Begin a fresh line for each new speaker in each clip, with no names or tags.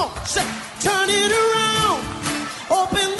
Come on, say, turn it around. Open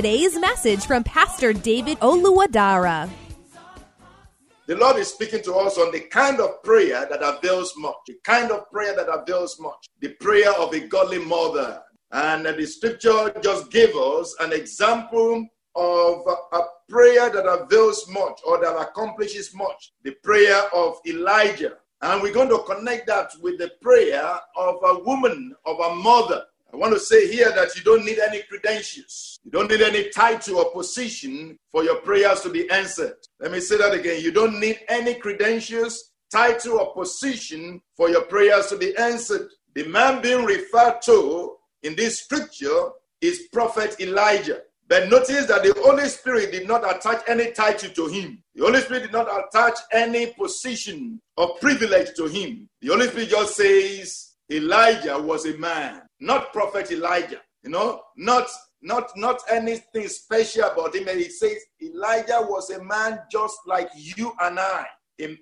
message from Pastor David Oluwadara.
The Lord is speaking to us on the kind of prayer that avails much, the kind of prayer that avails much, the prayer of a godly mother. And the scripture just gave us an example of a prayer that avails much or that accomplishes much, the prayer of Elijah. And we're going to connect that with the prayer of a woman, of a mother. I want to say here that you don't need any credentials. You don't need any title or position for your prayers to be answered. Let me say that again. You don't need any credentials, title, or position for your prayers to be answered. The man being referred to in this scripture is Prophet Elijah. But notice that the Holy Spirit did not attach any title to him. The Holy Spirit did not attach any position or privilege to him. The Holy Spirit just says Elijah was a man, not Prophet Elijah. You know, not not not anything special about him. And he says Elijah was a man just like you and I.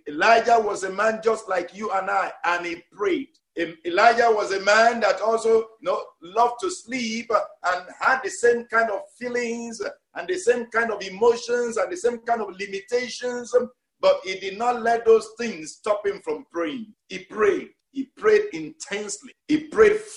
Elijah was a man just like you and I, and he prayed. Elijah was a man that also you know, loved to sleep and had the same kind of feelings and the same kind of emotions and the same kind of limitations, but he did not let those things stop him from praying. He prayed. He prayed intensely. He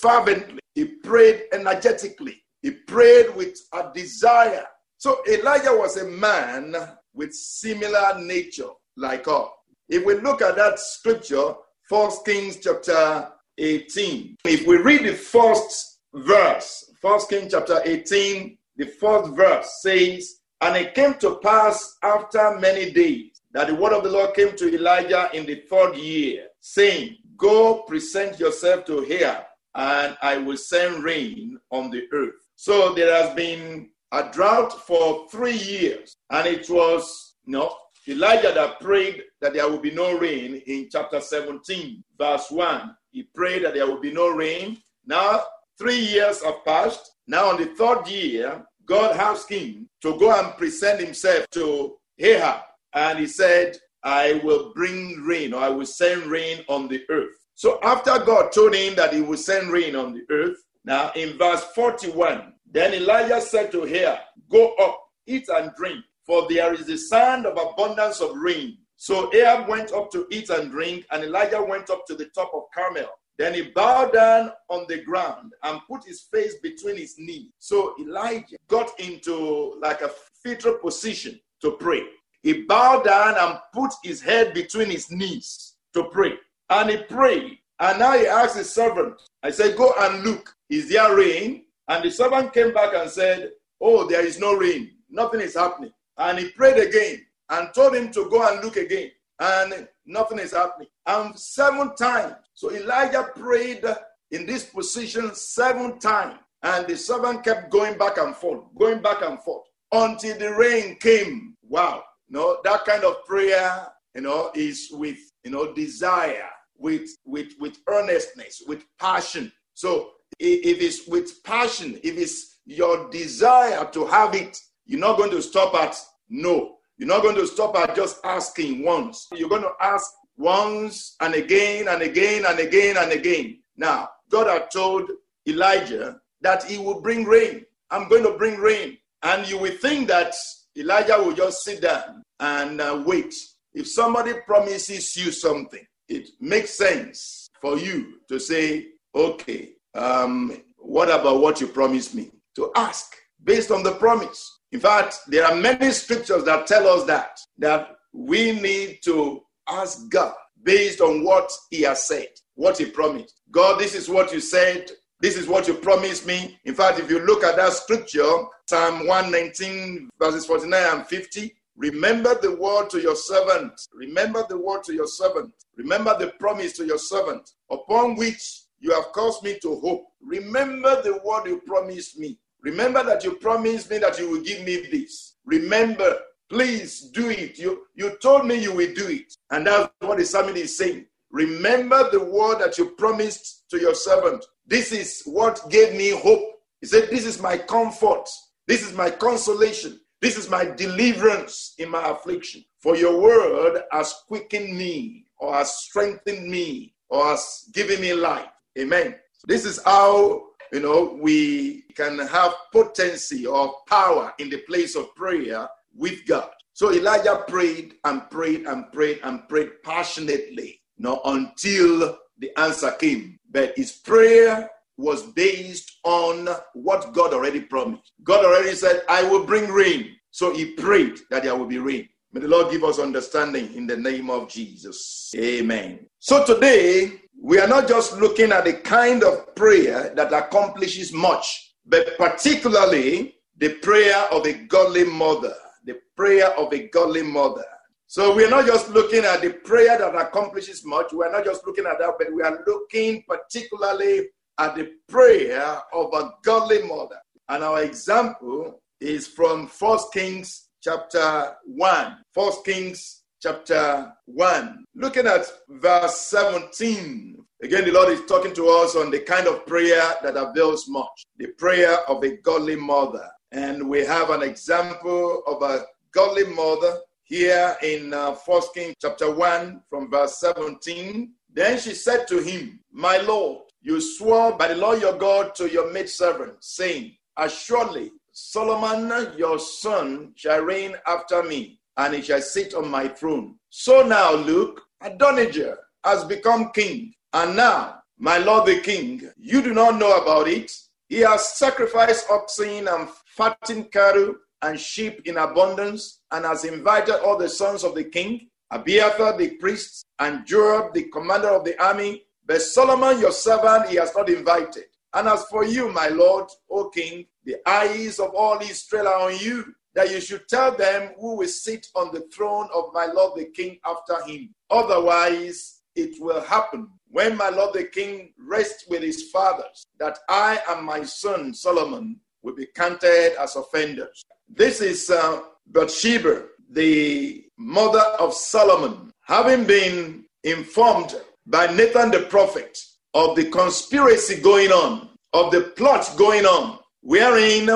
fervently. He prayed energetically. He prayed with a desire. So Elijah was a man with similar nature like us. If we look at that scripture, First Kings chapter 18. If we read the first verse, First Kings chapter 18, the first verse says, And it came to pass after many days that the word of the Lord came to Elijah in the third year, saying, Go present yourself to Ahab, and I will send rain on the earth. So there has been a drought for three years, and it was you know, Elijah that prayed that there will be no rain in chapter 17, verse 1. He prayed that there will be no rain. Now, three years have passed. Now, on the third year, God asked him to go and present himself to Ahab. And he said, I will bring rain, or I will send rain on the earth. So, after God told him that he would send rain on the earth, now in verse 41, then Elijah said to Ahab, Go up, eat and drink for there is the sound of abundance of rain. So Ahab went up to eat and drink, and Elijah went up to the top of Carmel. Then he bowed down on the ground and put his face between his knees. So Elijah got into like a fetal position to pray. He bowed down and put his head between his knees to pray. And he prayed. And now he asked his servant, I said, Go and look, is there rain? And the servant came back and said, Oh, there is no rain. Nothing is happening. And he prayed again and told him to go and look again. And nothing is happening. And seven times. So Elijah prayed in this position seven times. And the servant kept going back and forth, going back and forth until the rain came. Wow. You know, that kind of prayer, you know, is with, you know, desire, with, with, with earnestness, with passion. So if it's with passion, if it's your desire to have it, you're not going to stop at no. You're not going to stop at just asking once. You're going to ask once and again and again and again and again. Now, God had told Elijah that he would bring rain. I'm going to bring rain. And you will think that Elijah will just sit down and uh, wait. If somebody promises you something, it makes sense for you to say, okay, um, what about what you promised me? To ask based on the promise. In fact, there are many scriptures that tell us that, that we need to ask God based on what he has said, what he promised. God, this is what you said. This is what you promised me. In fact, if you look at that scripture, Psalm 119, verses 49 and 50, remember the word to your servant. Remember the word to your servant. Remember the promise to your servant, upon which you have caused me to hope. Remember the word you promised me. Remember that you promised me that you will give me this. Remember, please do it. You, you told me you will do it. And that's what the psalmist is saying. Remember the word that you promised to your servant. This is what gave me hope. He said, This is my comfort. This is my consolation. This is my deliverance in my affliction. For your word has quickened me, or has strengthened me, or has given me life. Amen. This is how you know we can have potency or power in the place of prayer with God. So Elijah prayed and prayed and prayed and prayed passionately, you know, until the answer came. But his prayer was based on what God already promised. God already said, I will bring rain. So he prayed that there will be rain. May the Lord give us understanding in the name of Jesus. Amen. So today, we are not just looking at the kind of prayer that accomplishes much, but particularly the prayer of a godly mother. The prayer of a godly mother. So we are not just looking at the prayer that accomplishes much. We are not just looking at that, but we are looking particularly at the prayer of a godly mother. And our example is from First Kings chapter 1. First Kings chapter 1. Looking at verse 17. Again, the Lord is talking to us on the kind of prayer that avails much. The prayer of a godly mother. And we have an example of a godly mother here in uh, First Kings chapter 1 from verse 17. Then she said to him, My Lord, you swore by the Lord your God to your maidservant, saying, As surely Solomon your son shall reign after me, and he shall sit on my throne. So now, look, Adonijah has become king, and now, my lord the king, you do not know about it. He has sacrificed oxen and fattened cattle and sheep in abundance, and has invited all the sons of the king, Abiathar the priest, and Joab the commander of the army. But Solomon your servant he has not invited. And as for you, my lord, O king, the eyes of all Israel are on you, that you should tell them who will sit on the throne of my lord the king after him. Otherwise, it will happen when my lord the king rests with his fathers that I and my son Solomon will be counted as offenders. This is uh, Bathsheba, the mother of Solomon, having been informed by Nathan the prophet of the conspiracy going on, of the plot going on, wherein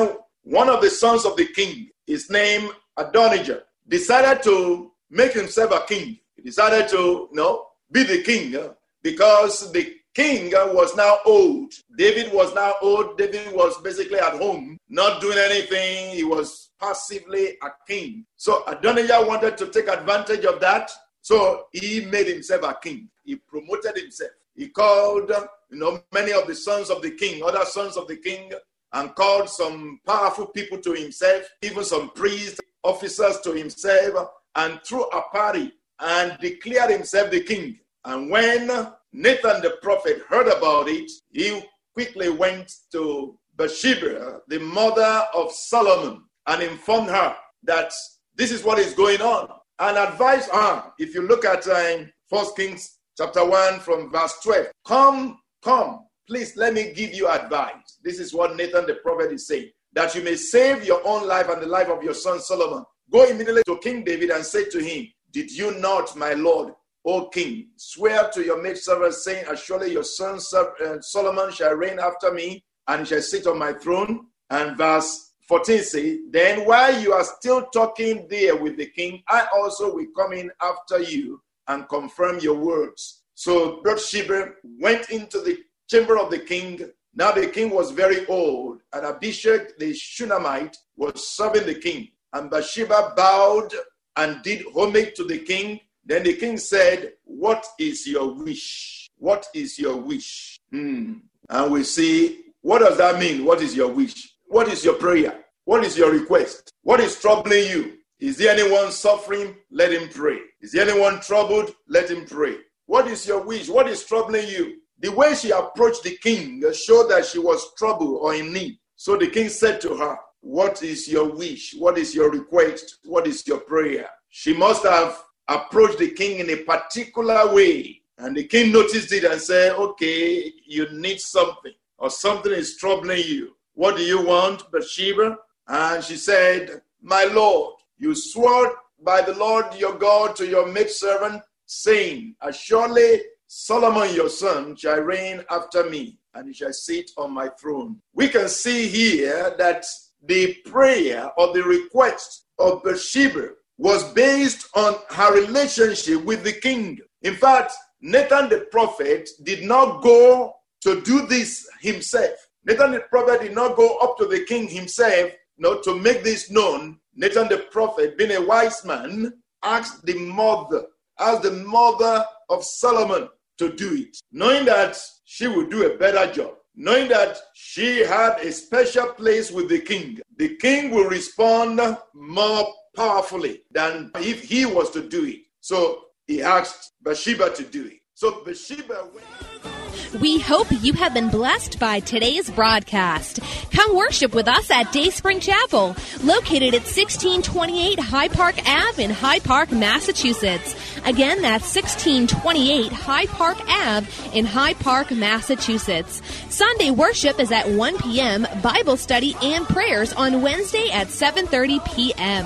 one of the sons of the king, his name Adonijah, decided to make himself a king. He decided to, you know, be the king uh, because the king was now old. David was now old. David was basically at home, not doing anything. He was passively a king. So Adonijah wanted to take advantage of that. So he made himself a king. He promoted himself. He called, you know, many of the sons of the king, other sons of the king, and called some powerful people to himself, even some priests, officers to himself, and threw a party and declared himself the king. And when Nathan the prophet heard about it, he quickly went to Bathsheba, the mother of Solomon, and informed her that this is what is going on and advised her. If you look at um, First Kings chapter 1 from verse 12. Come, come, please let me give you advice. This is what Nathan the prophet is saying that you may save your own life and the life of your son Solomon. Go immediately to King David and say to him, Did you not, my lord, O king, swear to your maidservant, saying, As surely your son uh, Solomon shall reign after me, and shall sit on my throne? And verse 14 say, Then while you are still talking there with the king, I also will come in after you and confirm your words. So Bathsheba went into the chamber of the king. Now the king was very old, and Abishag the Shunammite was serving the king. And Bathsheba bowed and did homage to the king. Then the king said, What is your wish? What is your wish? Hmm. And we see, what does that mean? What is your wish? What is your prayer? What is your request? What is troubling you? Is there anyone suffering? Let him pray. Is there anyone troubled? Let him pray. What is your wish? What is troubling you? The way she approached the king showed that she was troubled or in need. So the king said to her, What is your wish? What is your request? What is your prayer? She must have approached the king in a particular way. And the king noticed it and said, Okay, you need something, or something is troubling you. What do you want, Bathsheba? And she said, My Lord, you swore by the Lord your God to your maidservant, saying, As surely Solomon your son shall reign after me, and he shall sit on my throne. We can see here that the prayer or the request of Bathsheba was based on her relationship with the king. In fact, Nathan the prophet did not go to do this himself. Nathan the prophet did not go up to the king himself you know, to make this known. Nathan the prophet, being a wise man, asked the mother, asked the mother of Solomon to do it, knowing that she would do a better job, knowing that she had a special place with the king. The king will respond more powerfully than if he was to do it. So he asked Bathsheba to do it. So Bathsheba went.
We hope you have been blessed by today's broadcast. Come worship with us at Dayspring Chapel, located at 1628 Hyde Park Ave in Hyde Park, Massachusetts. Again, that's 1628 Hyde Park Ave in Hyde Park, Massachusetts. Sunday worship is at 1 p.m., Bible study and prayers on Wednesday at 7:30 p.m.